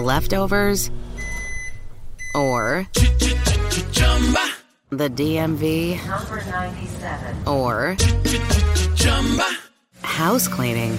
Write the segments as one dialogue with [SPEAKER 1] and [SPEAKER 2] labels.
[SPEAKER 1] leftovers, or the DMV,
[SPEAKER 2] Number 97.
[SPEAKER 1] or house cleaning,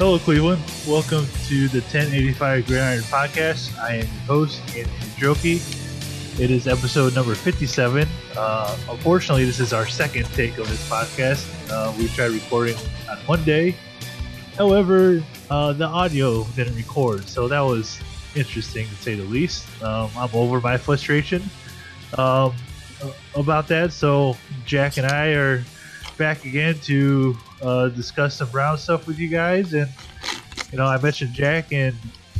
[SPEAKER 3] Hello, Cleveland. Welcome to the 1085 Gridiron Podcast. I am your host, Anthony Joki. It is episode number 57. Uh, unfortunately, this is our second take of this podcast. Uh, we tried recording on Monday. However, uh, the audio didn't record, so that was interesting to say the least. Um, I'm over my frustration um, about that, so Jack and I are back again to uh, discuss some Brown stuff with you guys. And you know, I mentioned Jack, and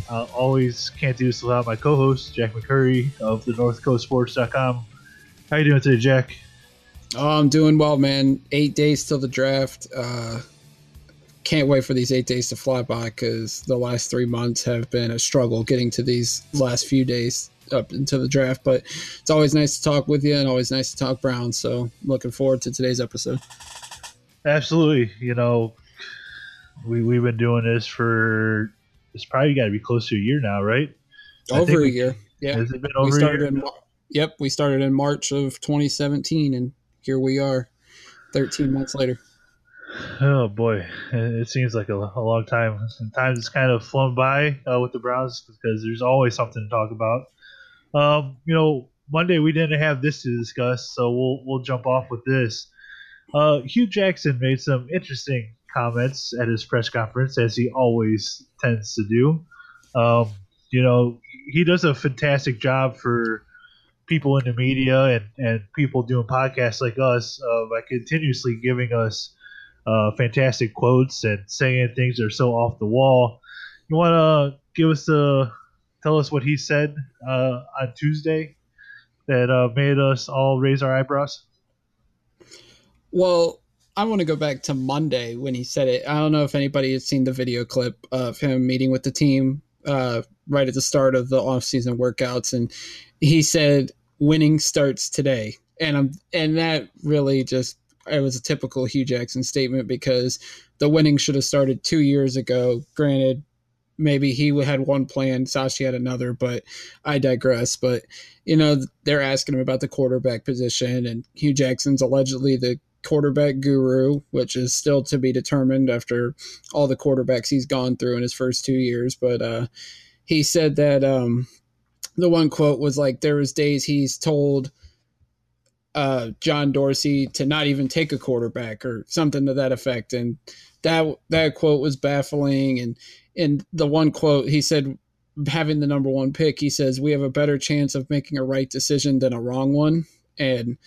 [SPEAKER 3] uh, always can't do this without my co-host Jack McCurry of the NorthCoastSports.com. How you doing today, Jack?
[SPEAKER 4] Oh, I'm doing well, man. Eight days till the draft. Uh, can't wait for these eight days to fly by because the last three months have been a struggle getting to these last few days up into the draft. But it's always nice to talk with you and always nice to talk Brown. So looking forward to today's episode.
[SPEAKER 3] Absolutely. You know, we we've been doing this for it's probably got to be close to a year now, right?
[SPEAKER 4] Over a
[SPEAKER 3] we-
[SPEAKER 4] year. Yeah.
[SPEAKER 3] Has it been
[SPEAKER 4] We
[SPEAKER 3] over a
[SPEAKER 4] started
[SPEAKER 3] year?
[SPEAKER 4] in Mar- Yep, we started in March of 2017 and here we are 13 months later.
[SPEAKER 3] Oh boy, it it seems like a, a long time. Sometimes it's kind of flown by uh, with the Browns because there's always something to talk about. Um, you know, Monday we didn't have this to discuss, so we'll we'll jump off with this. Uh, Hue Jackson made some interesting comments at his press conference, as he always tends to do. Um, you know, he does a fantastic job for people in the media and, and people doing podcasts like us uh, by continuously giving us uh, fantastic quotes and saying things that are so off the wall. You want to give us a tell us what he said uh, on Tuesday that uh, made us all raise our eyebrows?
[SPEAKER 4] Well, I want to go back to Monday when he said it. I don't know if anybody has seen the video clip of him meeting with the team uh, right at the start of the off-season workouts, and he said, "Winning starts today," and I'm and that really just it was a typical Hue Jackson statement because the winning should have started two years ago. Granted, maybe he had one plan, Sashi had another, but I digress. But you know, they're asking him about the quarterback position, and Hue Jackson's allegedly the quarterback guru, which is still to be determined after all the quarterbacks he's gone through in his first two years. But uh, he said that um, the one quote was like, "There was days he's told." Uh, John Dorsey to not even take a quarterback or something to that effect, and that that quote was baffling. And and the one quote he said, having the number one pick, he says we have a better chance of making a right decision than a wrong one, and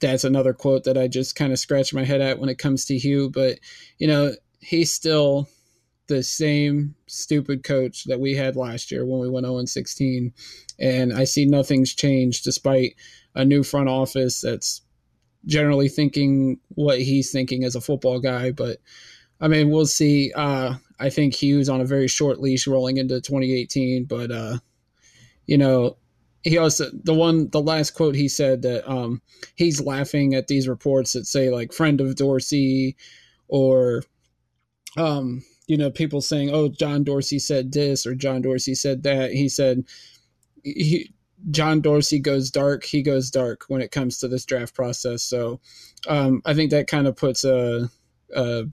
[SPEAKER 4] that's another quote that I just kind of scratch my head at when it comes to Hue. But you know, he's still the same stupid coach that we had last year when we went 0 16, and I see nothing's changed despite a new front office that's generally thinking what he's thinking as a football guy. But I mean, we'll see. Uh, I think Hue's on a very short leash rolling into 2018, but uh, you know, he also the one the last quote he said that um, he's laughing at these reports that say like friend of Dorsey or um, you know people saying oh John Dorsey said this or John Dorsey said that. He said he John Dorsey goes dark, he goes dark when it comes to this draft process. So um, I think that kind of puts a, a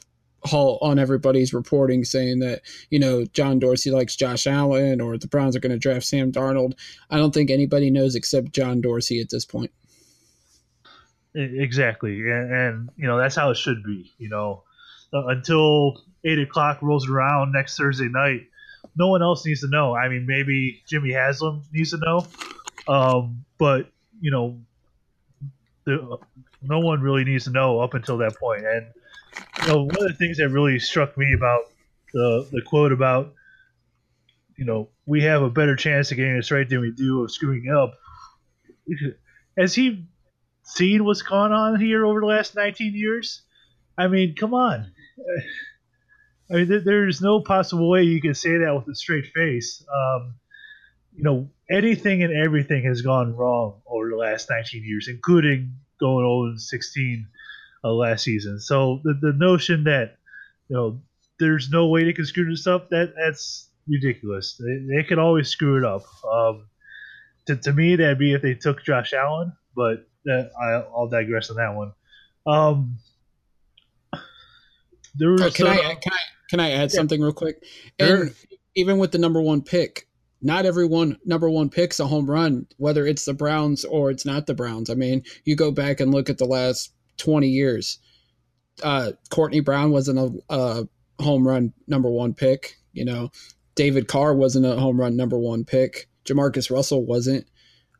[SPEAKER 4] halt on everybody's reporting saying that, you know, John Dorsey likes Josh Allen or the Browns are going to draft Sam Darnold. I don't think anybody knows except John Dorsey at this point.
[SPEAKER 3] Exactly, and, and you know that's how it should be. You know, uh, until eight o'clock rolls around next Thursday night, no one else needs to know. I mean, maybe Jimmy Haslam needs to know, um, but you know, the, no one really needs to know up until that point. And you know, one of the things that really struck me about the the quote about you know we have a better chance of getting this right than we do of screwing up. Has he seen what's gone on here over the last 19 years? I mean, come on. I mean, there's no possible way you can say that with a straight face. Um, you know, anything and everything has gone wrong over the last 19 years, including going 0 16 uh, last season. So the, the notion that you know there's no way they can screw this up that that's ridiculous. They, they could always screw it up. Um, to, to me, that'd be if they took Josh Allen, but that, I, will digress on that one. Um,
[SPEAKER 4] there was, can, uh, I, can I can I add yeah. something real quick? Sure. Even with the number one pick, not everyone number one picks a home run, whether it's the Browns or it's not the Browns. I mean, you go back and look at the last twenty years. Uh, Courtney Brown wasn't a, a home run number one pick. You know, David Carr wasn't a home run number one pick. Jamarcus Russell wasn't.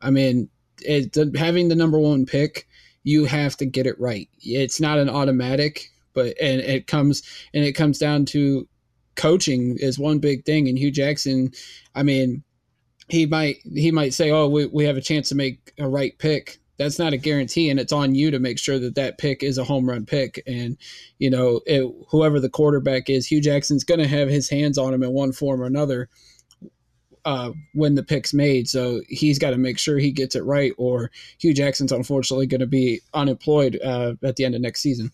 [SPEAKER 4] I mean, it, having the number one pick, you have to get it right. It's not an automatic, but and it comes and it comes down to coaching is one big thing. And Hue Jackson, I mean, he might he might say, "Oh, we we have a chance to make a right pick." That's not a guarantee, and it's on you to make sure that that pick is a home run pick. And you know, it, whoever the quarterback is, Hue Jackson's going to have his hands on him in one form or another uh, when the pick's made. So he's got to make sure he gets it right, or Hue Jackson's unfortunately going to be unemployed uh, at the end of next season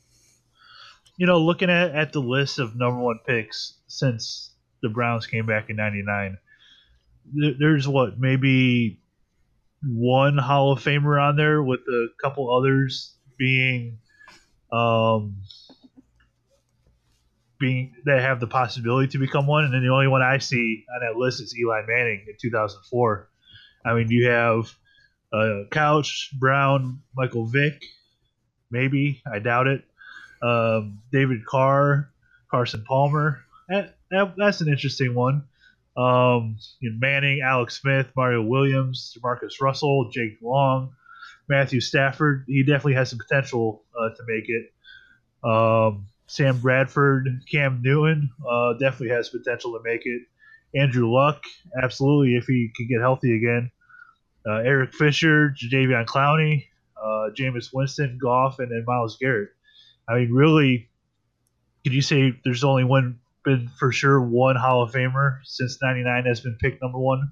[SPEAKER 3] you know, looking at, at the list of number one picks since the Browns came back in '99, there's what maybe one Hall of Famer on there, with a couple others being, um, being that have the possibility to become one, and then the only one I see on that list is Eli Manning in 2004. I mean, you have uh, Couch, Brown, Michael Vick, maybe I doubt it um, David Carr, Carson Palmer. That, that, that's an interesting one. Um, you know, Manning, Alex Smith, Mario Williams, Marcus Russell, Jake Long, Matthew Stafford. He definitely has some potential uh, to make it. Um, Sam Bradford, Cam Newton uh, definitely has potential to make it. Andrew Luck, absolutely, if he can get healthy again. Uh, Eric Fisher, Jadeveon Clowney, uh, Jameis Winston, Goff, and then Myles Garrett. I mean, really, could you say there's only one been for sure one Hall of Famer since '99 has been picked number one?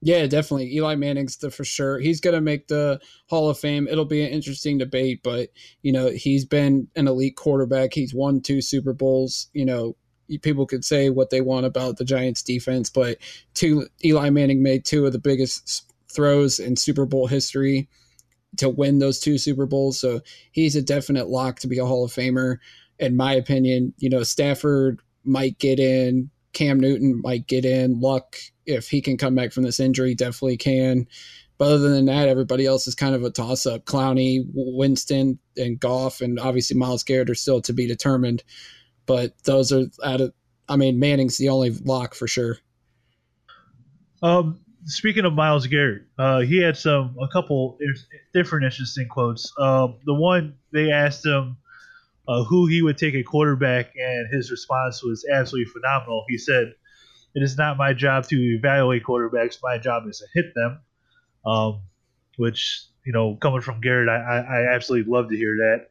[SPEAKER 4] Yeah, definitely. Eli Manning's the for sure. He's gonna make the Hall of Fame. It'll be an interesting debate, but you know he's been an elite quarterback. He's won two Super Bowls. You know people could say what they want about the Giants defense, but two Eli Manning made two of the biggest throws in Super Bowl history to win those two Super Bowls. So he's a definite lock to be a Hall of Famer. In my opinion, you know, Stafford might get in, Cam Newton might get in, Luck, if he can come back from this injury, definitely can. But other than that, everybody else is kind of a toss up. Clowney, Winston, and Goff, and obviously Myles Garrett are still to be determined. But those are out of, I mean, Manning's the only lock for sure.
[SPEAKER 3] Um, speaking of Myles Garrett, uh, he had some a couple different interesting quotes. Um, the one they asked him uh, who he would take a quarterback, and his response was absolutely phenomenal. He said, "It is not my job to evaluate quarterbacks. My job is to hit them." Um, which you know, coming from Garrett, I, I, absolutely love to hear that.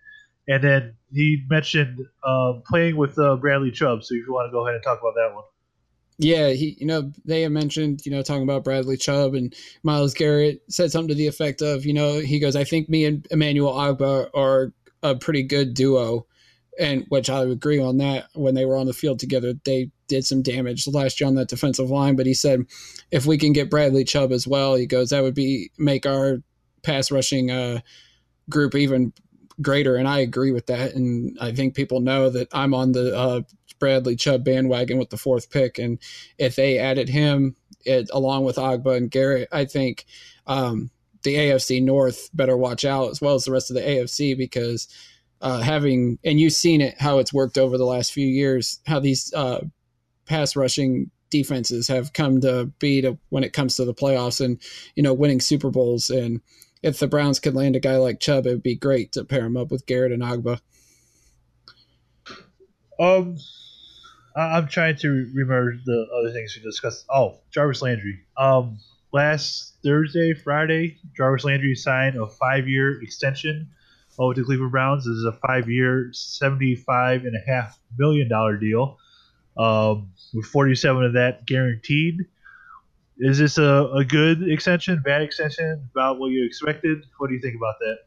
[SPEAKER 3] And then he mentioned uh, playing with uh, Bradley Chubb. So if you want to go ahead and talk about that one.
[SPEAKER 4] Yeah, he, you know, they have mentioned, you know, talking about Bradley Chubb and Myles Garrett said something to the effect of, you know, he goes, I think me and Emmanuel Ogbah are a pretty good duo, and which I agree on that. When they were on the field together, they did some damage last year on that defensive line. But he said, if we can get Bradley Chubb as well, he goes, that would be make our pass rushing uh, group even greater. And I agree with that. And I think people know that I'm on the uh, Bradley Chubb bandwagon with the fourth pick. And if they added him it, along with Ogbah and Garrett, I think um, the AFC North better watch out as well as the rest of the AFC because uh, having, and you've seen it, how it's worked over the last few years, how these uh, pass rushing defenses have come to be to when it comes to the playoffs and, you know, winning Super Bowls. And if the Browns could land a guy like Chubb, it would be great to pair him up with Garrett and Ogbah.
[SPEAKER 3] Um, I'm trying to remember the other things we discussed. Oh, Jarvis Landry. Um, last Thursday, Friday, Jarvis Landry signed a five-year extension with the Cleveland Browns. This is a five-year, seventy-five and a half million dollar deal, um, with forty-seven of that guaranteed. Is this a, a good extension, bad extension, about what you expected? What do you think about that?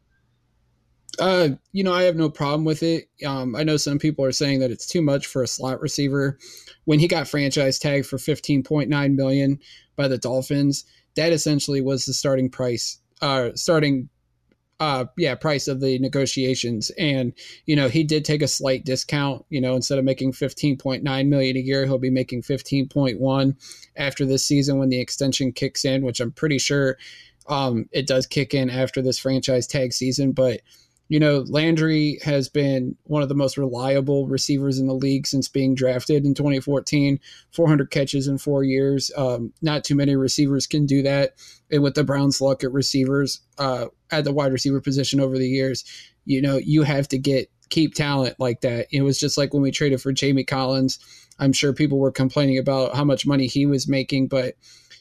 [SPEAKER 4] Uh, you know, I have no problem with it. Um, I know some people are saying that it's too much for a slot receiver. When he got franchise tagged for 15.9 million by the Dolphins, that essentially was the starting price, uh, starting, uh, yeah, price of the negotiations. And you know, he did take a slight discount. You know, instead of making 15.9 million a year, he'll be making 15.1 after this season when the extension kicks in, which I'm pretty sure um, it does kick in after this franchise tag season, but you know, Landry has been one of the most reliable receivers in the league since being drafted in 2014. 400 catches in four years. Um, not too many receivers can do that. And with the Browns' luck at receivers, uh, at the wide receiver position over the years, you know, you have to get keep talent like that. It was just like when we traded for Jamie Collins. I'm sure people were complaining about how much money he was making, but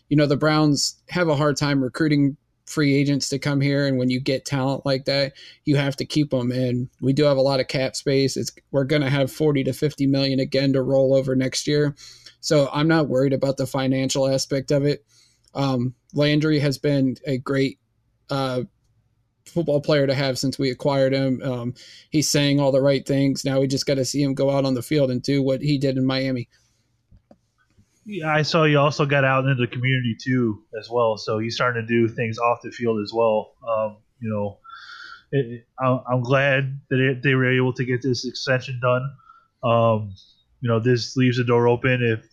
[SPEAKER 4] you know, the Browns have a hard time recruiting free agents to come here and when you get talent like that you have to keep them and we do have a lot of cap space. It's we're going to have 40 to 50 million again to roll over next year. So i'm not worried about the financial aspect of it. Um, landry has been a great uh, football player to have since we acquired him. Um, he's saying all the right things. Now we just got to see him go out on the field and do what he did in miami
[SPEAKER 3] yeah, I saw you also got out into the community too, as well. So he's starting to do things off the field as well. Um, you know, it, I'm glad that it, they were able to get this extension done. Um, you know, this leaves the door open if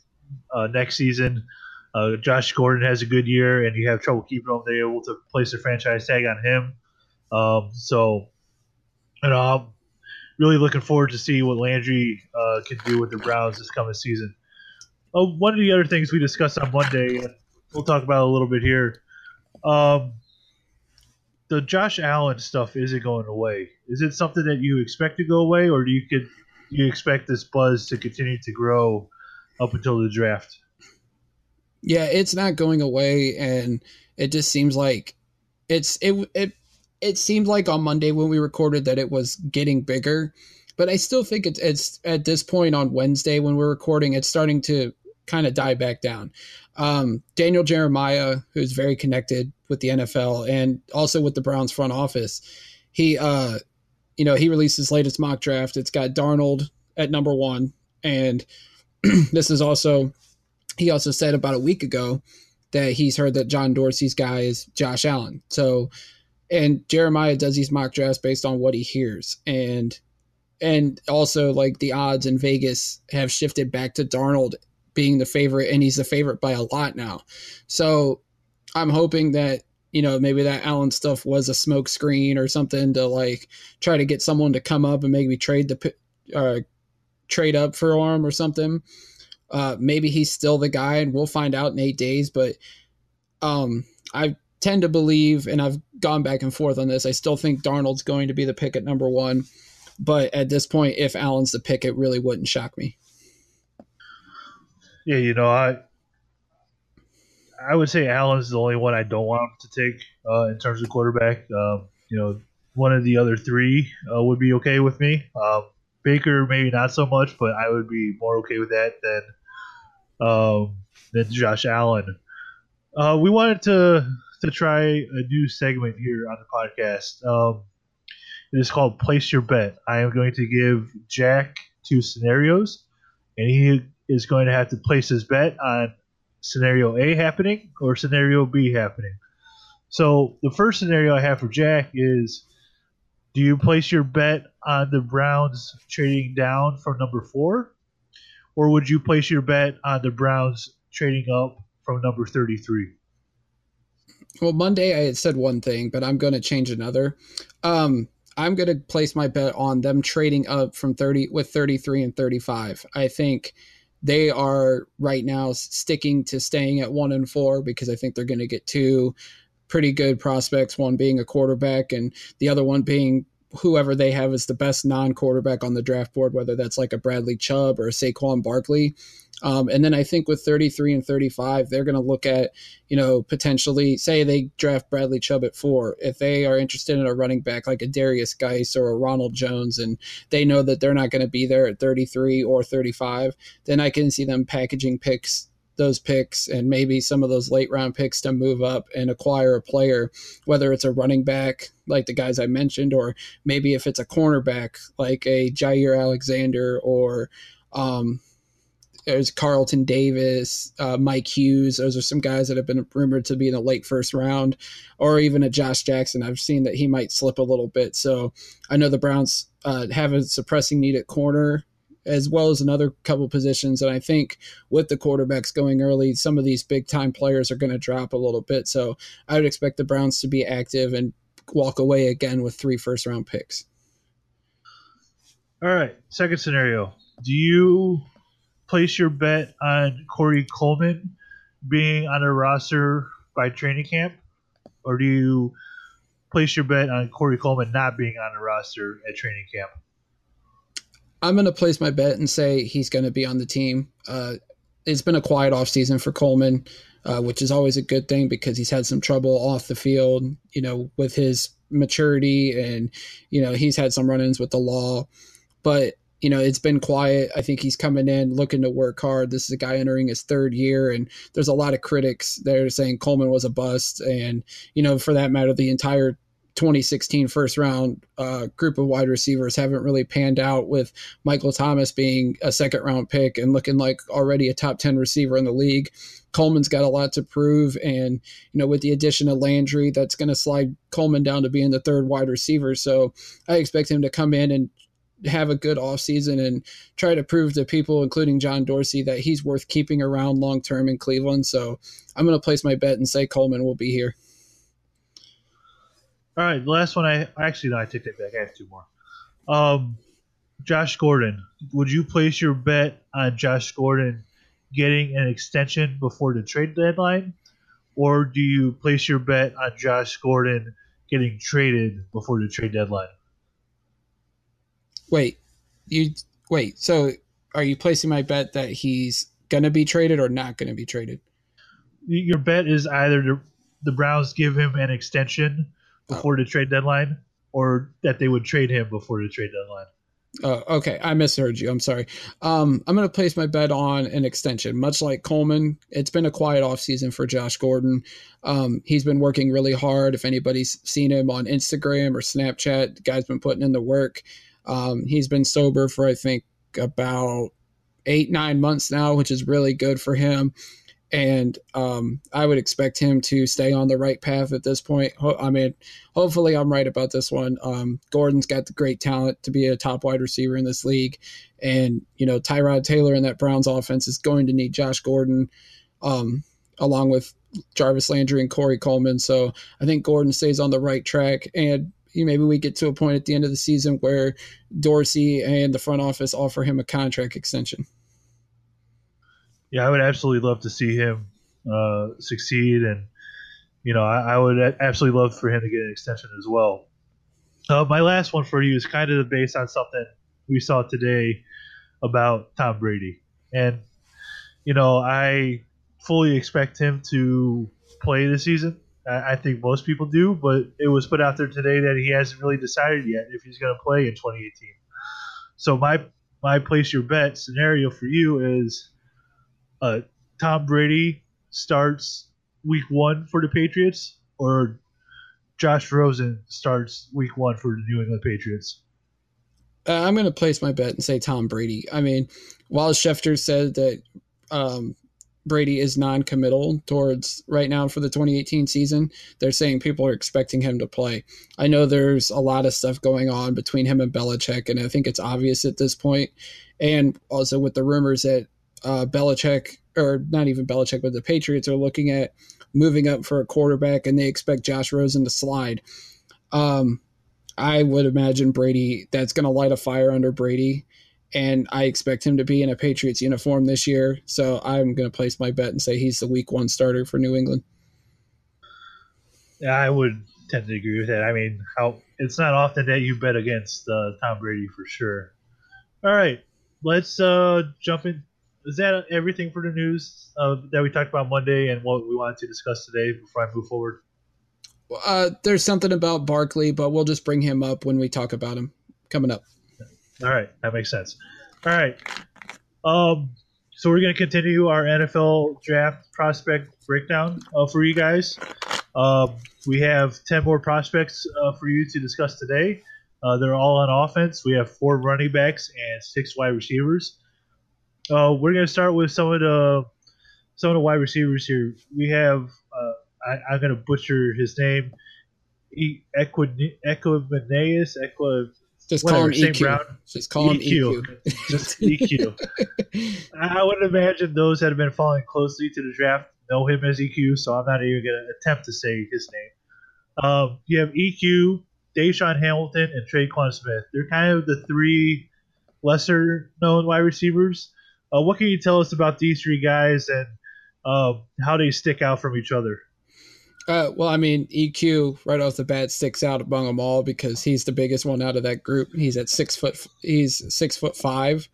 [SPEAKER 3] uh, next season uh, Josh Gordon has a good year and you have trouble keeping him, they're able to place a franchise tag on him. Um, so, you know, I'm really looking forward to see what Landry uh, can do with the Browns this coming season. Oh, one of the other things we discussed on Monday, we'll talk about a little bit here. Um, the Josh Allen stuff isn't going away. Is it something that you expect to go away, or do you could you expect this buzz to continue to grow up until the draft?
[SPEAKER 4] Yeah, it's not going away, and it just seems like it's it it it seemed like on Monday when we recorded that it was getting bigger, but I still think it's it's at this point on Wednesday when we're recording, it's starting to kind of die back down. Um, Daniel Jeremiah, who's very connected with the NFL and also with the Browns front office, he, uh, you know, he released his latest mock draft. It's got Darnold at number one, and this is also he also said about a week ago that he's heard that John Dorsey's guy is Josh Allen. So, and Jeremiah does these mock drafts based on what he hears, and and also like the odds in Vegas have shifted back to Darnold being the favorite, and he's the favorite by a lot now. So I'm hoping that you know maybe that Allen stuff was a smoke screen or something to like try to get someone to come up and maybe trade the uh, trade up for him or something. Uh, maybe he's still the guy, and we'll find out in eight days. But um, I tend to believe, and I've gone back and forth on this. I still think Darnold's going to be the pick at number one. But at this point, if Allen's the pick, it really wouldn't shock me.
[SPEAKER 3] Yeah, you know, I I would say Allen's the only one I don't want to take uh, in terms of quarterback. Um, you know, one of the other three uh, would be okay with me. Um, Baker maybe not so much, but I would be more okay with that than um, than Josh Allen. Uh, we wanted to to try a new segment here on the podcast. Um, it is called Place Your Bet. I am going to give Jack two scenarios, and he is going to have to place his bet on scenario A happening or scenario B happening. So the first scenario I have for Jack is do you place your bet on the Browns trading down from number four? Or would you place your bet on the Browns trading up from number 33?
[SPEAKER 4] Well, Monday I had said one thing, but I'm going to change another. Um, I'm going to place my bet on them trading up from 30 with 33 and 35. I think they are right now sticking to staying at one and four because I think they're going to get two pretty good prospects, one being a quarterback and the other one being whoever they have as the best non-quarterback on the draft board, whether that's like a Bradley Chubb or a Saquon Barkley. Um, and then I think with 33 and 35, they're going to look at, you know, potentially say they draft Bradley Chubb at four. If they are interested in a running back like a Derrius Guice or a Ronald Jones, and they know that they're not going to be there at 33 or 35, then I can see them packaging picks those picks and maybe some of those late round picks to move up and acquire a player, whether it's a running back like the guys I mentioned, or maybe if it's a cornerback like a Jaire Alexander or um, there's Carlton Davis, uh, Mike Hughes. Those are some guys that have been rumored to be in the late first round, or even a Josh Jackson. I've seen that he might slip a little bit. So I know the Browns uh, have a suppressing need at corner as well as another couple positions. And I think with the quarterbacks going early, some of these big time players are going to drop a little bit. So I would expect the Browns to be active and walk away again with three first round picks.
[SPEAKER 3] All right. Second scenario. Do you place your bet on Corey Coleman being on a roster by training camp? Or do you place your bet on Corey Coleman not being on a roster at training camp?
[SPEAKER 4] I'm going to place my bet and say he's going to be on the team. Uh, it's been a quiet offseason for Coleman, uh, which is always a good thing because he's had some trouble off the field, you know, with his maturity and, you know, he's had some run ins with the law. But, you know, it's been quiet. I think he's coming in looking to work hard. This is a guy entering his third year, and there's a lot of critics that are saying Coleman was a bust. And, you know, for that matter, the entire 2016 first round uh, group of wide receivers haven't really panned out with Michael Thomas being a second round pick and looking like already a top 10 receiver in the league. Coleman's got a lot to prove. And, you know, with the addition of Landry, that's going to slide Coleman down to being the third wide receiver. So I expect him to come in and have a good offseason and try to prove to people, including John Dorsey, that he's worth keeping around long term in Cleveland. So I'm going to place my bet and say Coleman will be here.
[SPEAKER 3] All right, the last one I actually no, I take that back. I have two more. Um, Josh Gordon. Would you place your bet on Josh Gordon getting an extension before the trade deadline, or do you place your bet on Josh Gordon getting traded before the trade deadline?
[SPEAKER 4] Wait, you wait. So, are you placing my bet that he's going to be traded or not going to be traded?
[SPEAKER 3] Your bet is either the, the Browns give him an extension before the trade deadline, or that they would trade him before the trade deadline.
[SPEAKER 4] Oh, okay. I misheard you. I'm sorry. Um, I'm going to place my bet on an extension. Much like Coleman, it's been a quiet offseason for Josh Gordon. Um, he's been working really hard. If anybody's seen him on Instagram or Snapchat, the guy's been putting in the work. Um, he's been sober for, I think, about eight, nine months now, which is really good for him and um, I would expect him to stay on the right path at this point. I mean, hopefully, I'm right about this one. Um, Gordon's got the great talent to be a top wide receiver in this league, and you know Tyrod Taylor in that Browns offense is going to need Josh Gordon, um, along with Jarvis Landry and Corey Coleman. So I think Gordon stays on the right track, and maybe we get to a point at the end of the season where Dorsey and the front office offer him a contract extension
[SPEAKER 3] yeah, I would absolutely love to see him uh, succeed, and you know, I, I, would absolutely love for him to get an extension as well. Uh, my last one for you is kind of based on something we saw today about Tom Brady, and you know, I fully expect him to play this season. I, I think most people do, but it was put out there today that he hasn't really decided yet if he's going to play in 2018. So my my place your bet scenario for you is uh, Tom Brady starts week one for the Patriots, or Josh Rosen starts week one for the New England Patriots?
[SPEAKER 4] Uh, I'm going to place my bet and say Tom Brady. I mean, while Schefter said that um, Brady is non-committal towards right now for the 2018 season, they're saying people are expecting him to play. I know there's a lot of stuff going on between him and Belichick, and I think it's obvious at this point. And also with the rumors that uh, Belichick, or not even Belichick, but the Patriots are looking at moving up for a quarterback, and they expect Josh Rosen to slide. Um, I would imagine Brady that's going to light a fire under Brady, and I expect him to be in a Patriots uniform this year. So I'm going to place my bet and say he's the Week One starter for New England.
[SPEAKER 3] Yeah, I would tend to agree with that. I mean, how it's not often that you bet against uh, Tom Brady for sure. All right, let's uh, jump in. Is that everything for the news uh, that we talked about Monday and what we wanted to discuss today before I move forward?
[SPEAKER 4] Uh, there's something about Barkley, but we'll just bring him up when we talk about him coming up.
[SPEAKER 3] All right, that makes sense. All right, um, so we're going to continue our NFL draft prospect breakdown uh, for you guys. Um, we have 10 more prospects uh, for you to discuss today. Uh, they're all on offense. We have four running backs and six wide receivers. Uh, we're going to start with some of the some of the wide receivers here. We have uh, I, am going to butcher his name. Equid Equimenaeus Equi
[SPEAKER 4] just call him EQ. Brown. Just call him EQ.
[SPEAKER 3] EQ. Just EQ. I would imagine those that have been following closely to the draft know him as EQ, so I'm not even going to attempt to say his name. Um, you have EQ, DaeSean Hamilton, and Tre'Quan Smith. They're kind of the three lesser known wide receivers. Uh, what can you tell us about these three guys and uh, how do they stick out from each other?
[SPEAKER 4] Uh, well, I mean, EQ right off the bat sticks out among them all because he's the biggest one out of that group. He's at six foot. He's six foot five.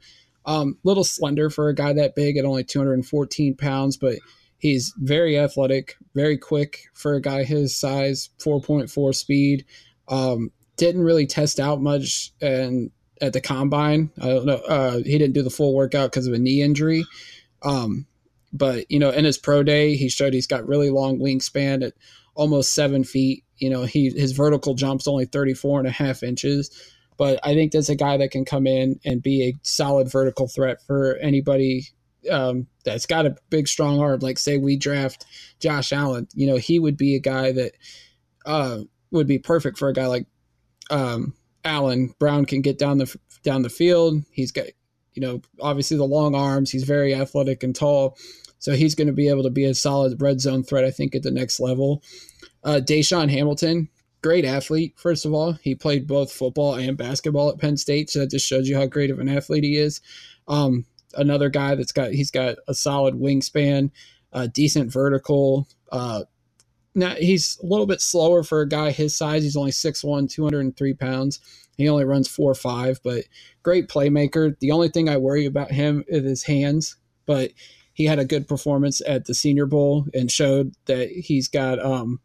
[SPEAKER 4] Um, little slender for a guy that big at only 214 pounds, but he's very athletic, very quick for a guy his size. 4.4 speed. Um, didn't really test out much and at the combine. I don't know. Uh, he didn't do the full workout because of a knee injury. Um, but you know, in his pro day, he showed he's got really long wingspan at almost seven feet. You know, he his vertical jump's only 34 and a half inches. But I think that's a guy that can come in and be a solid vertical threat for anybody um, that's got a big, strong arm. Like, say, we draft Josh Allen, you know, he would be a guy that uh, would be perfect for a guy like um, Allen. Brown can get down the down the field. He's got you know, obviously the long arms. He's very athletic and tall. So he's going to be able to be a solid red zone threat, I think, at the next level. Uh, DaeSean Hamilton, great athlete, first of all. He played both football and basketball at Penn State. So that just shows you how great of an athlete he is. Um, another guy that's got, he's got a solid wingspan, uh, decent vertical. Uh, now he's a little bit slower for a guy his size. He's only 6'1, 203 pounds. He only runs four five, but great playmaker. The only thing I worry about him is his hands, but he had a good performance at the Senior Bowl and showed that he's got um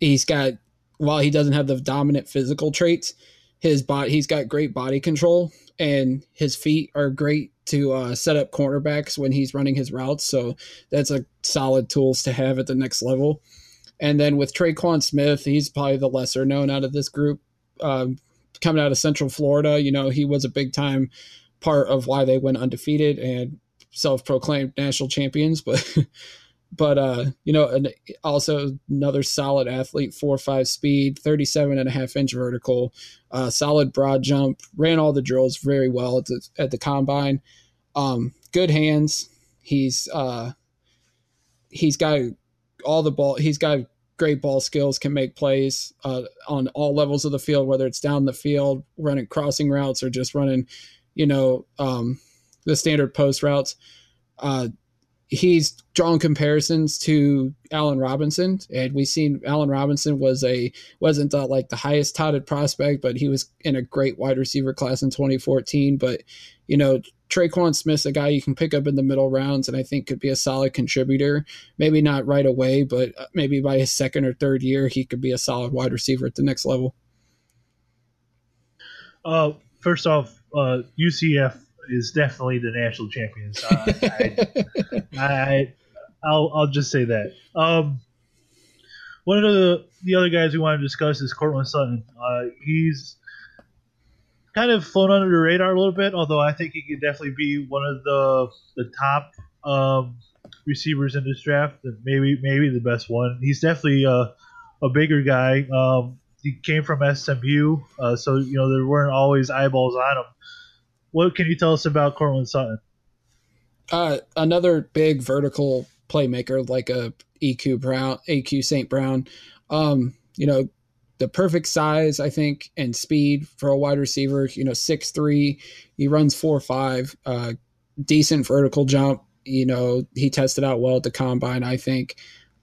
[SPEAKER 4] he's got while he doesn't have the dominant physical traits, his body he's got great body control and his feet are great to uh, set up cornerbacks when he's running his routes. So that's a solid tools to have at the next level. And then with Tre'Quan Smith, he's probably the lesser known out of this group um, coming out of Central Florida. You know, he was a big time part of why they went undefeated and self-proclaimed national champions. But but uh, you know, and also another solid athlete, four five speed, 37 and a half inch vertical, uh, solid broad jump, ran all the drills very well at the, at the combine. Um, good hands. He's uh, he's got all the ball. He's got great ball skills, can make plays uh, on all levels of the field, whether it's down the field, running crossing routes, or just running, you know, um, the standard post routes. Uh, he's drawn comparisons to Allen Robinson, and we've seen Allen Robinson was a wasn't the, like the highest touted prospect, but he was in a great wide receiver class in 2014. But you know, Tre'Quan Smith's a guy you can pick up in the middle rounds, and I think could be a solid contributor. Maybe not right away, but uh, maybe by his second or third year, he could be a solid wide receiver at the next level.
[SPEAKER 3] Uh, first off, uh, UCF is definitely the national champions. Uh, I, I, I'll, I'll just say that. Um, one of the the other guys we want to discuss is Courtland Sutton. Uh, he's kind of flown under the radar a little bit, although I think he could definitely be one of the the top um, receivers in this draft, maybe maybe the best one. He's definitely a, a bigger guy. Um, he came from SMU, uh, so you know there weren't always eyeballs on him. What can you tell us about Courtland Sutton?
[SPEAKER 4] Uh, another big vertical playmaker like a EQ Brown, EQ St. Brown. Um, you know, the perfect size, I think, and speed for a wide receiver. You know, six three, he runs four five, uh, decent vertical jump. You know, he tested out well at the combine. I think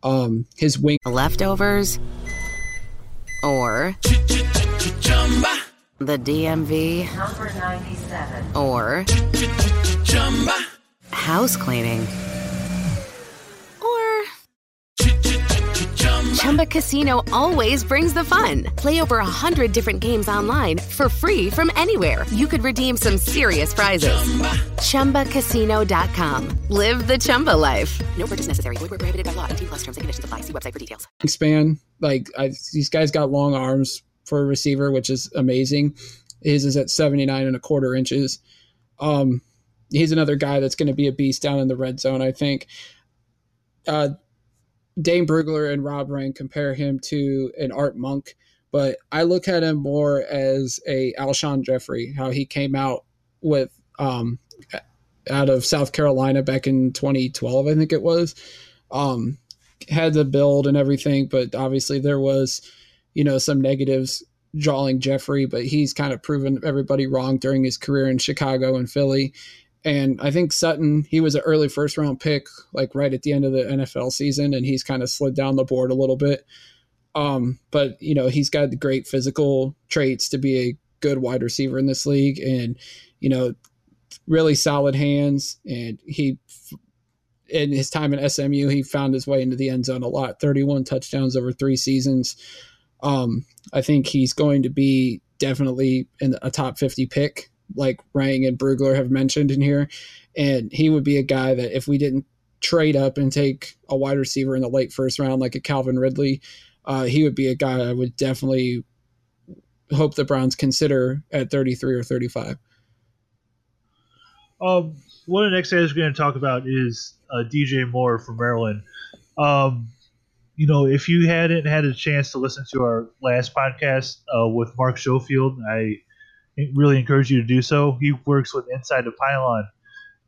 [SPEAKER 4] um, his wing
[SPEAKER 1] leftovers or the DMV
[SPEAKER 2] Number 97.
[SPEAKER 1] or house cleaning or Chumba Casino always brings the fun. Play over a hundred different games online for free from anywhere. You could redeem some serious prizes. ChumbaCasino.com. Live the Chumba life. No purchase necessary. Void where prohibited by law. 18 plus terms and conditions apply. See website for details.
[SPEAKER 4] span. Like I, these guys got long arms for a receiver, which is amazing. His is at 79 and a quarter inches. Um, he's another guy that's going to be a beast down in the red zone, I think. Uh, Dane Brugler and Rob Rang compare him to an Art Monk, but I look at him more as a Alshon Jeffery, how he came out with um, out of South Carolina back in 2012, I think it was. Um, had the build and everything, but obviously there was, you know, some negatives drawing Jeffery, but he's kind of proven everybody wrong during his career in Chicago and Philly. And I think Sutton, he was an early first round pick, like right at the end of the NFL season, and he's kind of slid down the board a little bit. Um, but you know, he's got the great physical traits to be a good wide receiver in this league, and you know, really solid hands. And he, in his time in SMU, he found his way into the end zone a lot. Thirty-one touchdowns over three seasons. Um, I think he's going to be definitely in a top fifty pick like Rang and Brugler have mentioned in here. And he would be a guy that if we didn't trade up and take a wide receiver in the late first round, like a Calvin Ridley, uh, he would be a guy I would definitely hope the Browns consider at 33 or 35.
[SPEAKER 3] Um, one of the next guys we're going to talk about is uh, DJ Moore from Maryland. Um, you know, if you hadn't had a chance to listen to our last podcast uh, with Mark Schofield, I really encourage you to do so. He works with Inside the Pylon,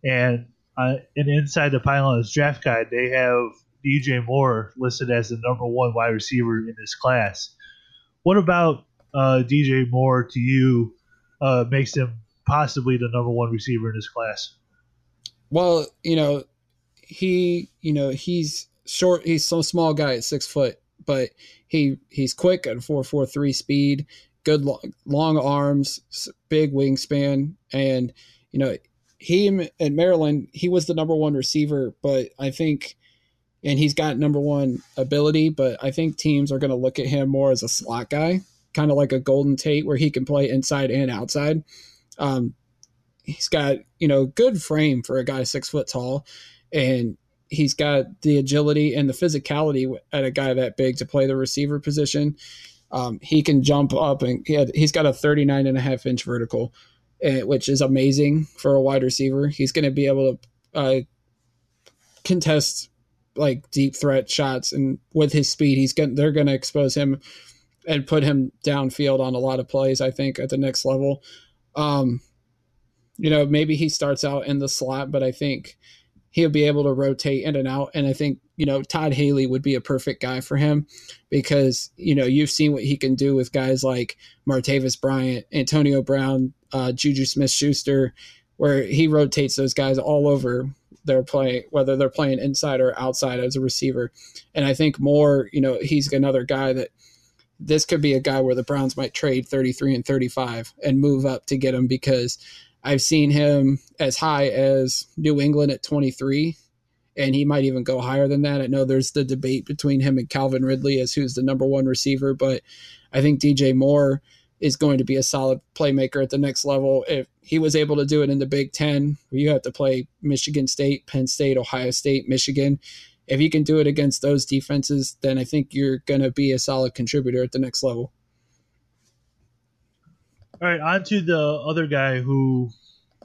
[SPEAKER 3] and uh, in Inside the Pylon's draft guide, they have DJ Moore listed as the number one wide receiver in this class. What about uh, DJ Moore to you uh, makes him possibly the number one receiver in this class?
[SPEAKER 4] Well, you know, he, you know, he's short. He's so small guy at six foot, but he he's quick at four four three speed good long, long arms, big wingspan, and you know he in Maryland he was the number one receiver, but I think and he's got number one ability, but I think teams are going to look at him more as a slot guy, kind of like a Golden Tate, where he can play inside and outside. Um, he's got you know good frame for a guy six foot tall, and he's got the agility and the physicality at a guy that big to play the receiver position. Um, he can jump up and he had, he's got a 39 and a half inch vertical, uh, which is amazing for a wide receiver. He's going to be able to uh, contest like deep threat shots, and with his speed, he's going they're going to expose him and put him downfield on a lot of plays. I think at the next level. Um, you know, maybe he starts out in the slot, but I think he'll be able to rotate in and out. And I think, you know, Todd Haley would be a perfect guy for him because, you know, you've seen what he can do with guys like Martavis Bryant, Antonio Brown, uh, Juju Smith Schuster, where he rotates those guys all over their play, whether they're playing inside or outside as a receiver. And I think more, you know, he's another guy that this could be a guy where the Browns might trade 33 and 35 and move up to get him because I've seen him as high as New England at 23, and he might even go higher than that. I know there's the debate between him and Calvin Ridley as who's the number one receiver, but I think DJ Moore is going to be a solid playmaker at the next level. If he was able to do it in the Big Ten, where you have to play Michigan State, Penn State, Ohio State, Michigan, if you can do it against those defenses, then I think you're going to be a solid contributor at the next level.
[SPEAKER 3] All right, on to the other guy who,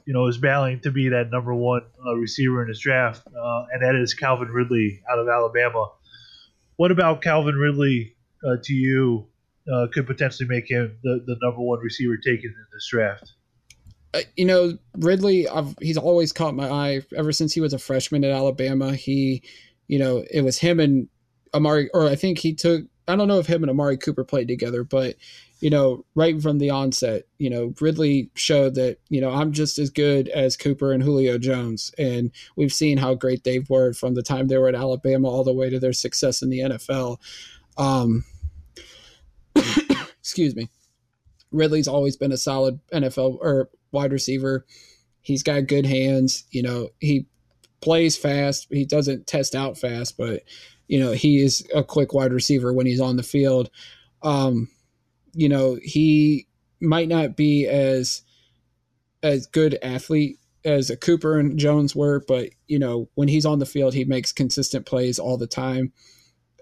[SPEAKER 3] you know, is battling to be that number one uh, receiver in his draft, uh, and that is Calvin Ridley out of Alabama. What about Calvin Ridley uh, to you uh, could potentially make him the, the number one receiver taken in this draft?
[SPEAKER 4] Uh, you know, Ridley, I've, he's always caught my eye ever since he was a freshman at Alabama. He, you know, it was him and Amari, or I think he took, I don't know if him and Amari Cooper played together, but you know, right from the onset, you know, Ridley showed that, you know, I'm just as good as Cooper and Julio Jones. And we've seen how great they were from the time they were at Alabama all the way to their success in the NFL. Um, excuse me. Ridley's always been a solid NFL or wide receiver. He's got good hands. You know, he plays fast. He doesn't test out fast, but you know, he is a quick wide receiver when he's on the field. Um, you know, he might not be as as good athlete as a Cooper and Jones were, but you know, when he's on the field, he makes consistent plays all the time.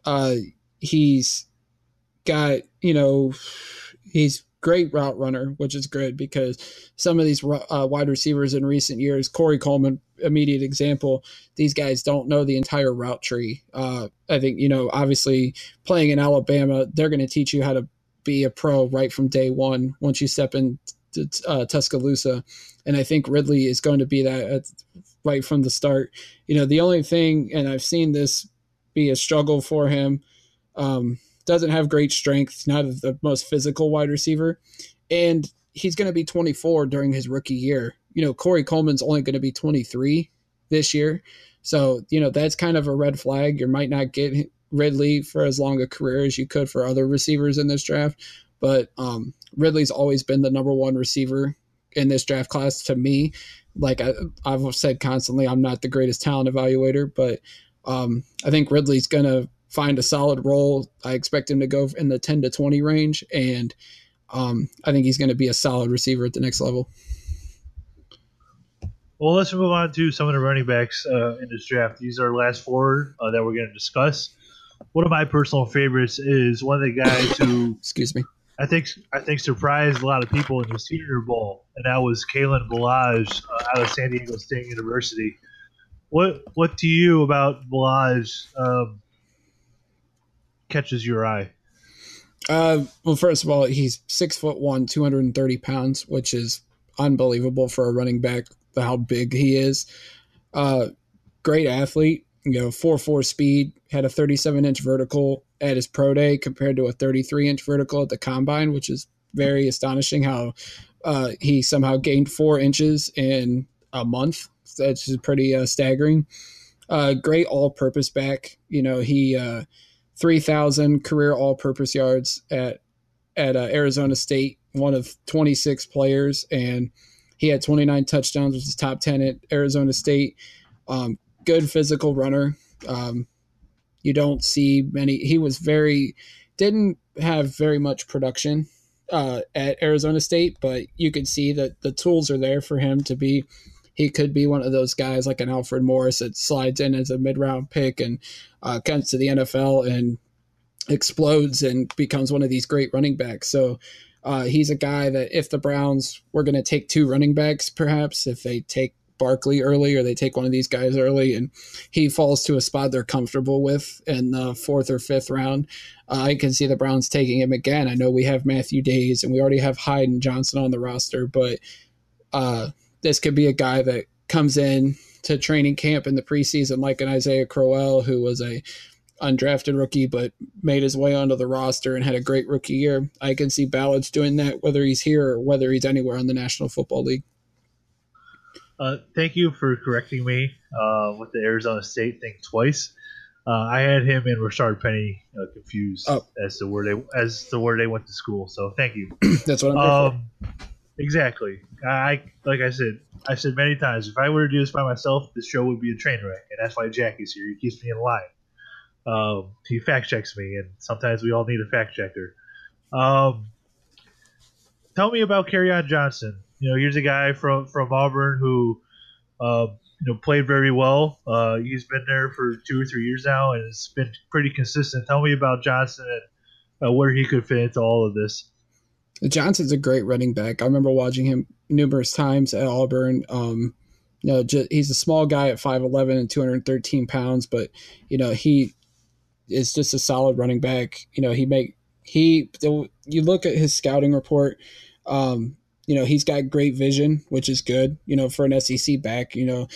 [SPEAKER 4] Uh, he's got, you know, he's great route runner, which is good because some of these uh, wide receivers in recent years, Corey Coleman, immediate example, these guys don't know the entire route tree. Uh, I think, you know, obviously playing in Alabama, they're going to teach you how to be a pro right from day one once you step into uh, Tuscaloosa. And I think Ridley is going to be that at, right from the start. You know, the only thing, and I've seen this be a struggle for him. Um, doesn't have great strength, not the most physical wide receiver, and he's going to be 24 during his rookie year. You know, Corey Coleman's only going to be 23 this year, so you know that's kind of a red flag. You might not get Ridley for as long a career as you could for other receivers in this draft, but um, Ridley's always been the number one receiver in this draft class to me. Like I, have said constantly, I'm not the greatest talent evaluator, but um, I think Ridley's going to find a solid role. I expect him to go in the 10 to 20 range, and um, I think he's going to be a solid receiver at the next level.
[SPEAKER 3] Well, let's move on to some of the running backs uh, in this draft. These are last four uh, that we're going to discuss. One of my personal favorites is one of the guys who,
[SPEAKER 4] excuse me,
[SPEAKER 3] I think I think surprised a lot of people in the Senior Bowl, and that was Kalen Ballage uh, out of San Diego State University. What what to you about Ballage um, catches your eye?
[SPEAKER 4] Uh, well, first of all, he's six foot one, two hundred and thirty pounds, which is unbelievable for a running back. How big he is. Uh, great athlete. You know, four four speed. Had a thirty seven inch vertical at his pro day compared to a thirty three inch vertical at the combine, which is very astonishing. How uh, he somehow gained four inches in a month. That's just pretty uh, staggering. Uh, great all purpose back. You know, he uh, 3,000 career all-purpose yards at at uh, Arizona State, one of 26 players, and he had 29 touchdowns, which is top 10 at Arizona State. Um, good physical runner. Um, you don't see many. He was very didn't have very much production uh, at Arizona State, but you could see that the tools are there for him to be he could be one of those guys like an Alfred Morris that slides in as a mid round pick and uh, comes to the NFL and explodes and becomes one of these great running backs. So uh, he's a guy that if the Browns were going to take two running backs, perhaps if they take Barkley early or they take one of these guys early and he falls to a spot they're comfortable with in the fourth or fifth round, uh, I can see the Browns taking him again. I know we have Matthew Dayes and we already have Hyde and Johnson on the roster, but uh, this could be a guy that comes in to training camp in the preseason like an Isaiah Crowell, who was a undrafted rookie but made his way onto the roster and had a great rookie year. I can see Ballage doing that whether he's here or whether he's anywhere in the National Football League.
[SPEAKER 3] Uh, thank you for correcting me uh, with the Arizona State thing twice. Uh, I had him and Rashard Penny uh, confused oh. as to where they as to where they went to school. So thank you.
[SPEAKER 4] That's what I'm. Um,
[SPEAKER 3] Exactly. I like I said. I said many times. If I were to do this by myself, this show would be a train wreck, and that's why Jackie's here. He keeps me in line. Um, he fact checks me, and sometimes we all need a fact checker. Um, tell me about on Johnson. You know, here's a guy from from Auburn who, uh, you know, played very well. Uh, he's been there for two or three years now, and it's been pretty consistent. Tell me about Johnson and uh, where he could fit into all of this.
[SPEAKER 4] Johnson's a great running back. I remember watching him numerous times at Auburn. Um, you know, just, he's a small guy at 5'11 and 213 pounds, but, you know, he is just a solid running back. You know, he make, he, you look at his scouting report, um, you know, he's got great vision, which is good, you know, for an SEC back, you know,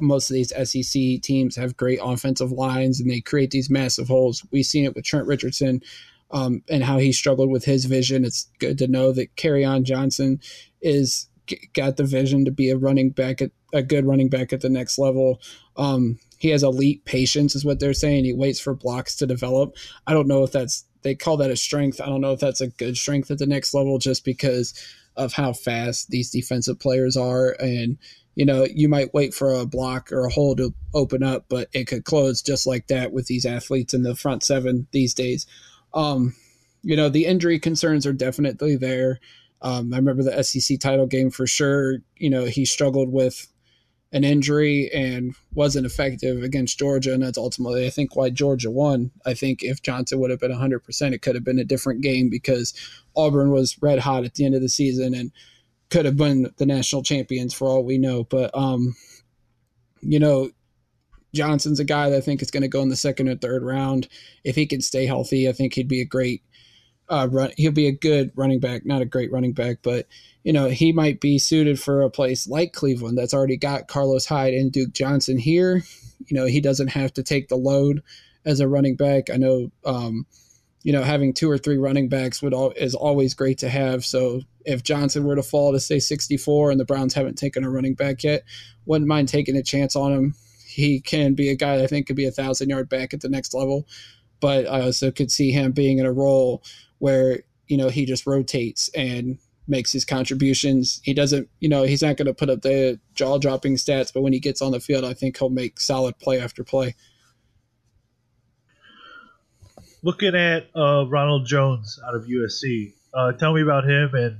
[SPEAKER 4] most of these SEC teams have great offensive lines and they create these massive holes. We've seen it with Trent Richardson um, and how he struggled with his vision. It's good to know that Kerryon Johnson is got the vision to be a running back at a good running back at the next level. Um, he has elite patience, is what they're saying. He waits for blocks to develop. I don't know if that's they call that a strength. I don't know if that's a good strength at the next level, just because of how fast these defensive players are, and you know you might wait for a block or a hole to open up, but it could close just like that with these athletes in the front seven these days. Um, you know the injury concerns are definitely there. Um, I remember the SEC title game for sure. You know he struggled with an injury and wasn't effective against Georgia. And that's ultimately, I think, why Georgia won. I think if Johnson would have been 100%, it could have been a different game because Auburn was red hot at the end of the season and could have been the national champions for all we know. But, um, you know, Johnson's a guy that I think is going to go in the second or third round. If he can stay healthy, I think he'd be a great uh, run. He'll be a good running back, not a great running back, but you know, he might be suited for a place like Cleveland that's already got Carlos Hyde and Duke Johnson here. You know, he doesn't have to take the load as a running back. I know, um, you know, having two or three running backs would all, is always great to have. So if Johnson were to fall to say 64 and the Browns haven't taken a running back yet, wouldn't mind taking a chance on him. He can be a guy I think could be a thousand yard back at the next level, but I also could see him being in a role where you know he just rotates and makes his contributions. He doesn't, you know, he's not going to put up the jaw dropping stats, but when he gets on the field, I think he'll make solid play after play.
[SPEAKER 3] Looking at uh, Ronald Jones out of USC, uh, tell me about him. And,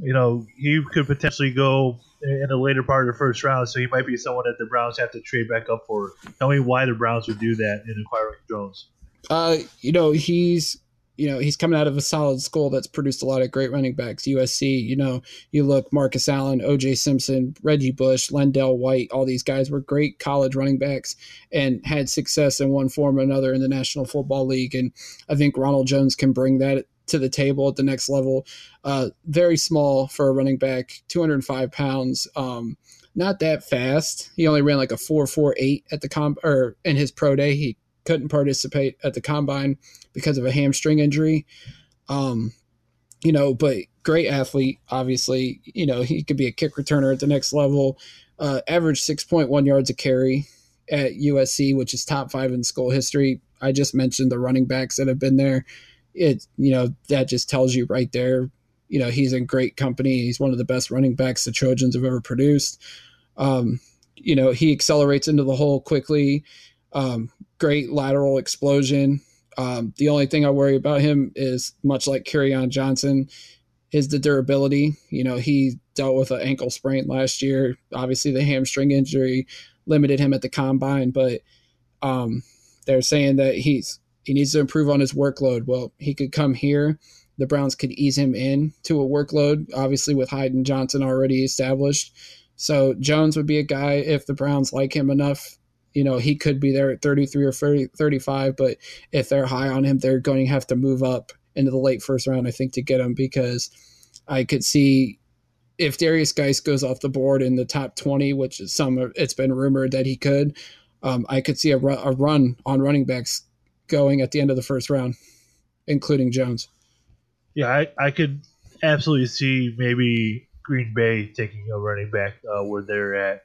[SPEAKER 3] you know, he could potentially go in the later part of the first round, so he might be someone that the Browns have to trade back up for. Tell me why the Browns would do that in acquiring Jones.
[SPEAKER 4] Uh, you know, he's you know, he's coming out of a solid school that's produced a lot of great running backs. USC, you know, you look Marcus Allen, OJ Simpson, Reggie Bush, LenDale White, all these guys were great college running backs and had success in one form or another in the National Football League. And I think Ronald Jones can bring that to the table at the next level. Uh, very small for a running back, 205 pounds. Um, not that fast. He only ran like a 4.48 at the comp or in his pro day. He couldn't participate at the combine because of a hamstring injury. Um, you know, but great athlete, obviously. You know, he could be a kick returner at the next level. Uh, average 6.1 yards a carry at USC, which is top five in school history. I just mentioned the running backs that have been there. It, you know, that just tells you right there, you know, he's in great company. He's one of the best running backs the Trojans have ever produced. Um, you know, he accelerates into the hole quickly. Um, great lateral explosion. Um, the only thing I worry about him is much like Kerryon Johnson, is the durability. You know, he dealt with an ankle sprain last year. Obviously, the hamstring injury limited him at the combine, but um, they're saying that he's he needs to improve on his workload. Well, he could come here. The Browns could ease him in to a workload, obviously with Hyde and Johnson already established. So Jones would be a guy if the Browns like him enough you know, he could be there at 33 or 30, 35, but if they're high on him, they're going to have to move up into the late first round, I think, to get him because I could see if Derrius Guice goes off the board in the top 20, which is some, it's been rumored that he could, um, I could see a, run, a run on running backs going at the end of the first round, including Jones.
[SPEAKER 3] Yeah, I, I could absolutely see maybe Green Bay taking a running back uh, where they're at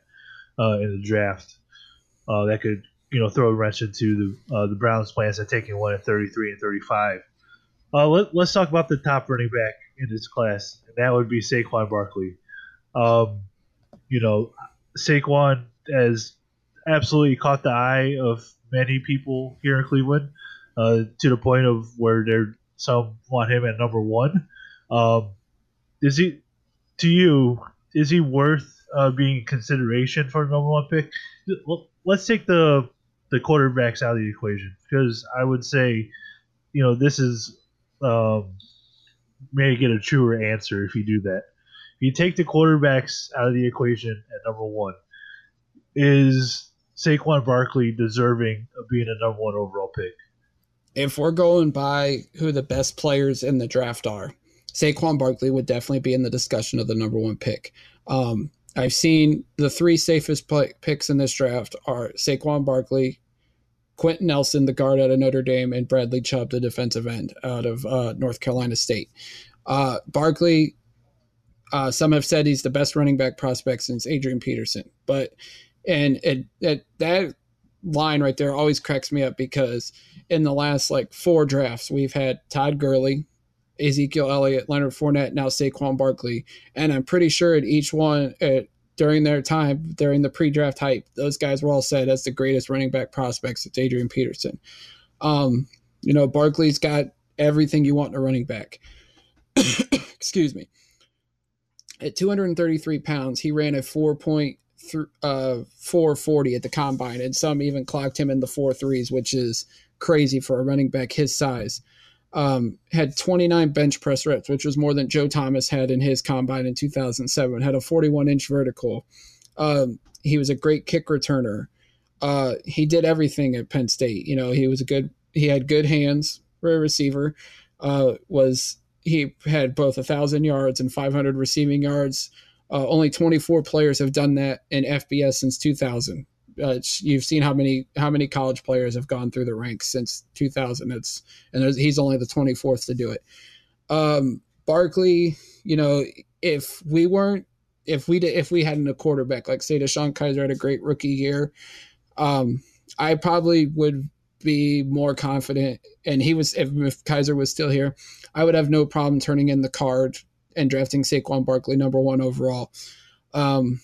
[SPEAKER 3] uh, in the draft uh, that could you know throw a wrench into the uh, the Browns' plans of taking one at 33 and 35. Uh, let, us talk about the top running back in this class, and that would be Saquon Barkley. Um, you know, Saquon has absolutely caught the eye of many people here in Cleveland uh, to the point of where they're some want him at number one. Um, is he to you? Is he worth uh, being consideration for a number one pick? Let's take the the quarterbacks out of the equation because I would say, you know, this is um, may get a truer answer if you do that. If you take the quarterbacks out of the equation at number one, is Saquon Barkley deserving of being a number one overall pick?
[SPEAKER 4] If we're going by who the best players in the draft are, Saquon Barkley would definitely be in the discussion of the number one pick. Um, I've seen the three safest picks in this draft are Saquon Barkley, Quenton Nelson, the guard out of Notre Dame, and Bradley Chubb, the defensive end out of uh, North Carolina State. Uh, Barkley, uh, some have said he's the best running back prospect since Adrian Peterson, but and it, it, that line right there always cracks me up because in the last like four drafts, we've had Todd Gurley, Ezekiel Elliott, Leonard Fournette, now Saquon Barkley, and I'm pretty sure at each one at during their time during the pre-draft hype, those guys were all said as the greatest running back prospects. It's Adrian Peterson. Um, you know, Barkley's got everything you want in a running back. Excuse me. At 233 pounds, he ran a 4.440 uh, at the combine, and some even clocked him in the four threes, which is crazy for a running back his size. Um, had 29 bench press reps, which was more than Joe Thomas had in his combine in 2007. Had a 41 inch vertical. Um, he was a great kick returner. Uh, he did everything at Penn State. You know, he was a good. He had good hands for a receiver. Uh, was he had both a thousand yards and 500 receiving yards. Uh, only 24 players have done that in FBS since 2000 uh, you've seen how many how many college players have gone through the ranks since 2000. It's and he's only the 24th to do it. Um, Barkley, you know, if we weren't if we did, if we hadn't a quarterback like say DeShone Kizer had a great rookie year, um, I probably would be more confident. And he was if, if Kizer was still here, I would have no problem turning in the card and drafting Saquon Barkley number one overall. Um,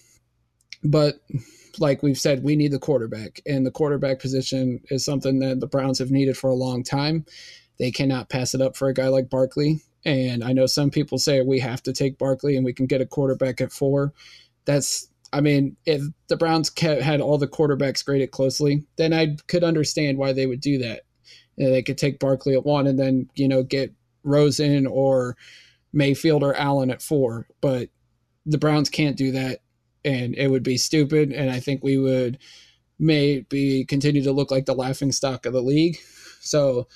[SPEAKER 4] but like we've said, we need the quarterback, and the quarterback position is something that the Browns have needed for a long time. They cannot pass it up for a guy like Barkley. And I know some people say we have to take Barkley and we can get a quarterback at four. That's, I mean, if the Browns had all the quarterbacks graded closely, then I could understand why they would do that. You know, they could take Barkley at one and then, you know, get Rosen or Mayfield or Allen at four. But the Browns can't do that and it would be stupid. And I think we would maybe continue to look like the laughing stock of the league. So,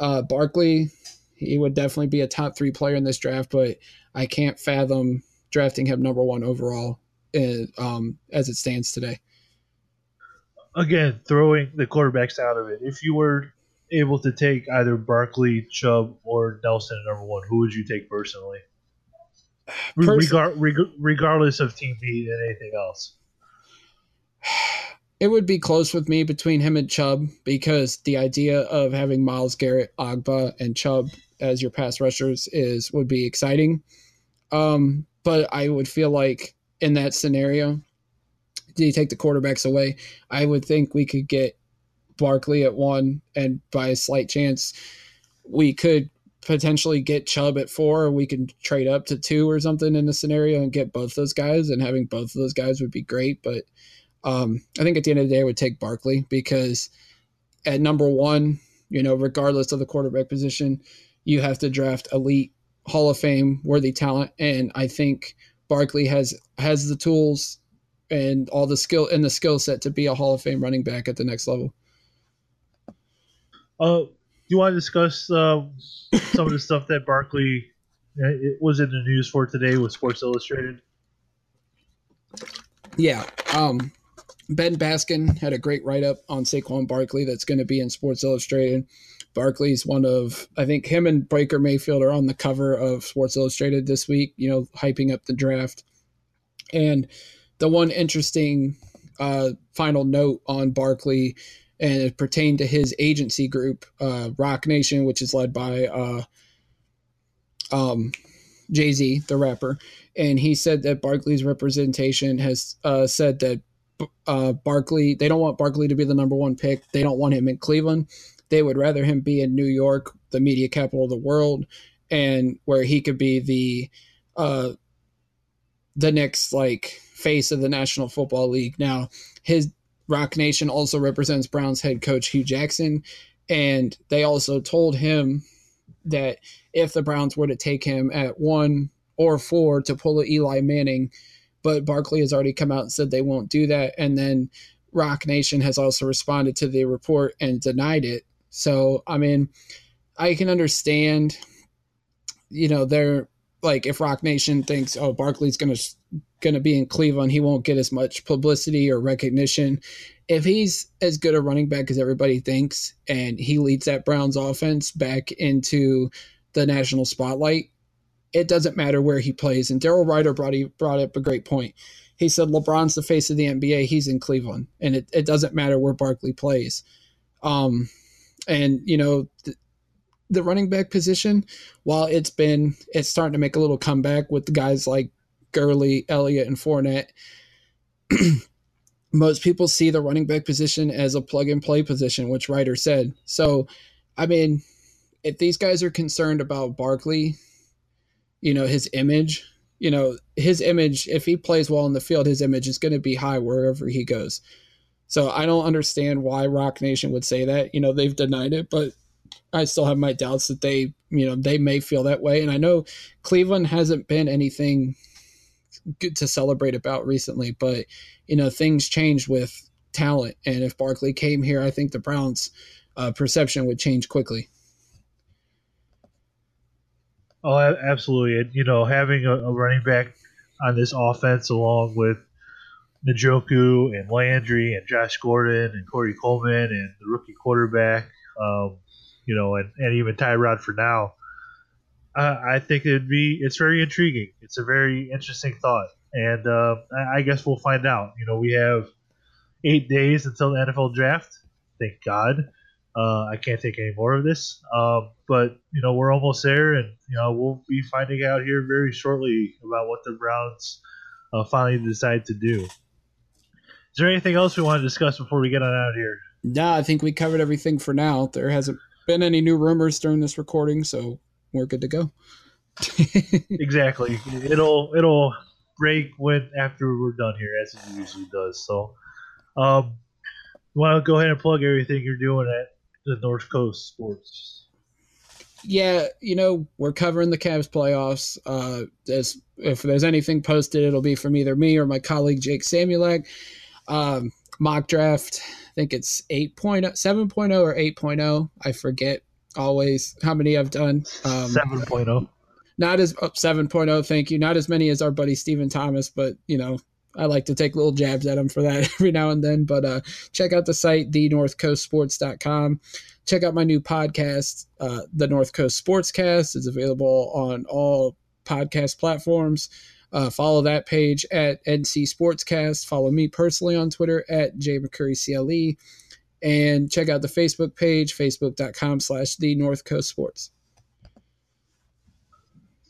[SPEAKER 4] uh, Barkley, he would definitely be a top three player in this draft, but I can't fathom drafting him number one overall in, um, as it stands today.
[SPEAKER 3] Again, throwing the quarterbacks out of it. If you were able to take either Barkley, Chubb, or Nelson at number one, who would you take personally? Regardless of TV and anything else.
[SPEAKER 4] It would be close with me between him and Chubb because the idea of having Myles Garrett, Ogbah, and Chubb as your pass rushers is would be exciting. Um, but I would feel like in that scenario, do you take the quarterbacks away? I would think we could get Barkley at one, and by a slight chance, we could potentially get Chubb at four, we can trade up to two or something in the scenario and get both those guys. And having both of those guys would be great. But um, I think at the end of the day, I would take Barkley because at number one, you know, regardless of the quarterback position, you have to draft elite Hall of Fame worthy talent. And I think Barkley has has the tools and all the skill and the skill set to be a Hall of Fame running back at the next level.
[SPEAKER 3] Uh, you want to discuss uh, some of the stuff that Barkley uh, it was in the news for today with Sports Illustrated?
[SPEAKER 4] Yeah. Um, ben Baskin had a great write up on Saquon Barkley that's going to be in Sports Illustrated. Barkley's one of, I think him and Baker Mayfield are on the cover of Sports Illustrated this week, you know, hyping up the draft. And the one interesting uh, final note on Barkley and it pertained to his agency group, uh, Roc Nation, which is led by uh, um, Jay Z, the rapper. And he said that Barkley's representation has uh, said that uh, Barkley, they don't want Barkley to be the number one pick. They don't want him in Cleveland. They would rather him be in New York, the media capital of the world, and where he could be the uh, the next like face of the National Football League. Now, his Roc Nation also represents Browns head coach Hue Jackson. And they also told him that if the Browns were to take him at one or four to pull Eli Manning, but Barkley has already come out and said they won't do that. And then Roc Nation has also responded to the report and denied it. So, I mean, I can understand, you know, they're like if Roc Nation thinks, oh, Barkley's going to be in Cleveland, he won't get as much publicity or recognition. If he's as good a running back as everybody thinks, and he leads that Browns offense back into the national spotlight, it doesn't matter where he plays. And Daryl Ruiter brought he brought up a great point. he said LeBron's the face of the NBA. He's in Cleveland, and it, it doesn't matter where Barkley plays. Um, and you know the, the running back position, while it's been it's starting to make a little comeback with guys like Gurley, Elliott, and Fournette. most people see the running back position as a plug and play position, which Ruiter said. So, I mean, if these guys are concerned about Barkley, you know, his image, you know, his image, if he plays well in the field, his image is going to be high wherever he goes. So I don't understand why Roc Nation would say that. You know, they've denied it, but I still have my doubts that they, you know, they may feel that way. And I know Cleveland hasn't been anything good to celebrate about recently, but you know things changed with talent, and if Barkley came here, I think the Browns' uh, perception would change quickly.
[SPEAKER 3] Oh, absolutely, and you know having a, a running back on this offense along with Njoku and Landry and Josh Gordon and Corey Coleman and the rookie quarterback, um, you know, and, and even Tyrod for now uh, I think it'd be it's very intriguing. It's a very interesting thought, and uh, I guess we'll find out. You know, we have eight days until the NFL draft. Thank God. Uh, I can't take any more of this, um, but you know we're almost there, and you know we'll be finding out here very shortly about what the Browns uh, finally decide to do. Is there anything else we want to discuss before we get on out of here?
[SPEAKER 4] No, I think we covered everything for now. There hasn't been any new rumors during this recording, so we're good to go.
[SPEAKER 3] exactly. It'll it'll break when after we're done here, as it usually does. So, um, to go ahead and plug everything you're doing at the North Coast Sports.
[SPEAKER 4] Yeah, you know we're covering the Cavs playoffs. Uh, as if there's anything posted, it'll be from either me or my colleague Jake Samulak. Um, mock draft. I think it's 8.0, 7.0 or 8.0. I forget always how many I've done.
[SPEAKER 3] Um, 7.0.
[SPEAKER 4] Not as oh, 7.0, thank you. Not as many as our buddy Stephen Thomas, but you know, I like to take little jabs at him for that every now and then. But uh, check out the site, thenorthcoastsports.com. Check out my new podcast, uh, The North Coast Sportscast. It's available on all podcast platforms. Uh, follow that page at NC Sportscast. Follow me personally on Twitter at JMcCurryCLE and check out the Facebook page, facebook.com slash the North Coast Sports.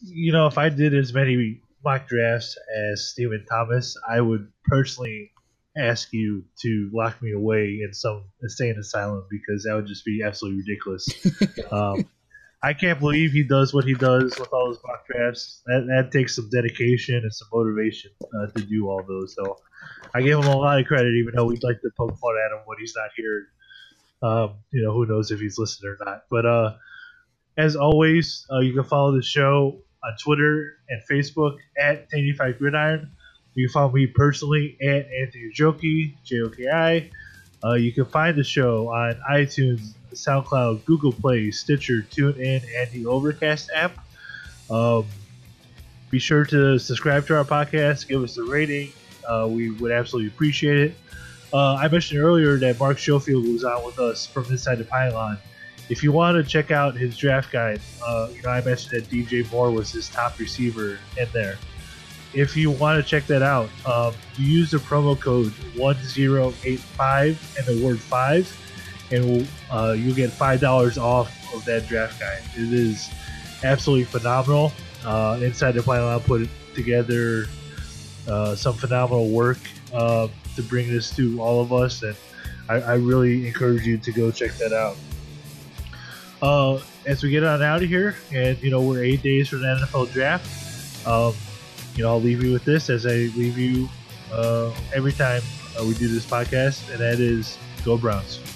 [SPEAKER 3] You know, if I did as many mock drafts as Stephen Thomas, I would personally ask you to lock me away in some insane asylum because that would just be absolutely ridiculous. um, I can't believe he does what he does with all his mock drafts. That, that takes some dedication and some motivation uh, to do all those. So I give him a lot of credit, even though we'd like to poke fun at him when he's not here. Um, you know, who knows if he's listening or not. But uh, as always, uh, you can follow the show on Twitter and Facebook at 85 Gridiron. You can follow me personally at Anthony Joki, J O K I. Uh, you can find the show on iTunes, SoundCloud, Google Play, Stitcher, TuneIn, and the Overcast app. Um, be sure to subscribe to our podcast, give us a rating, uh, we would absolutely appreciate it. Uh, I mentioned earlier that Mark Schofield was on with us from Inside the Pylon. If you want to check out his draft guide, uh, you know I mentioned that DJ Moore was his top receiver in there. If you want to check that out, um, you use the promo code 1085 and the word 5, and uh, you'll get $5 off of that draft guide. It is absolutely phenomenal. Uh, Inside the Final Pylon put together uh, some phenomenal work uh, to bring this to all of us, and I, I, really encourage you to go check that out. Uh, as we get on out of here, and you know we're eight days from the NFL draft, um, you know I'll leave you with this as I leave you uh, every time we do this podcast, and that is go Browns.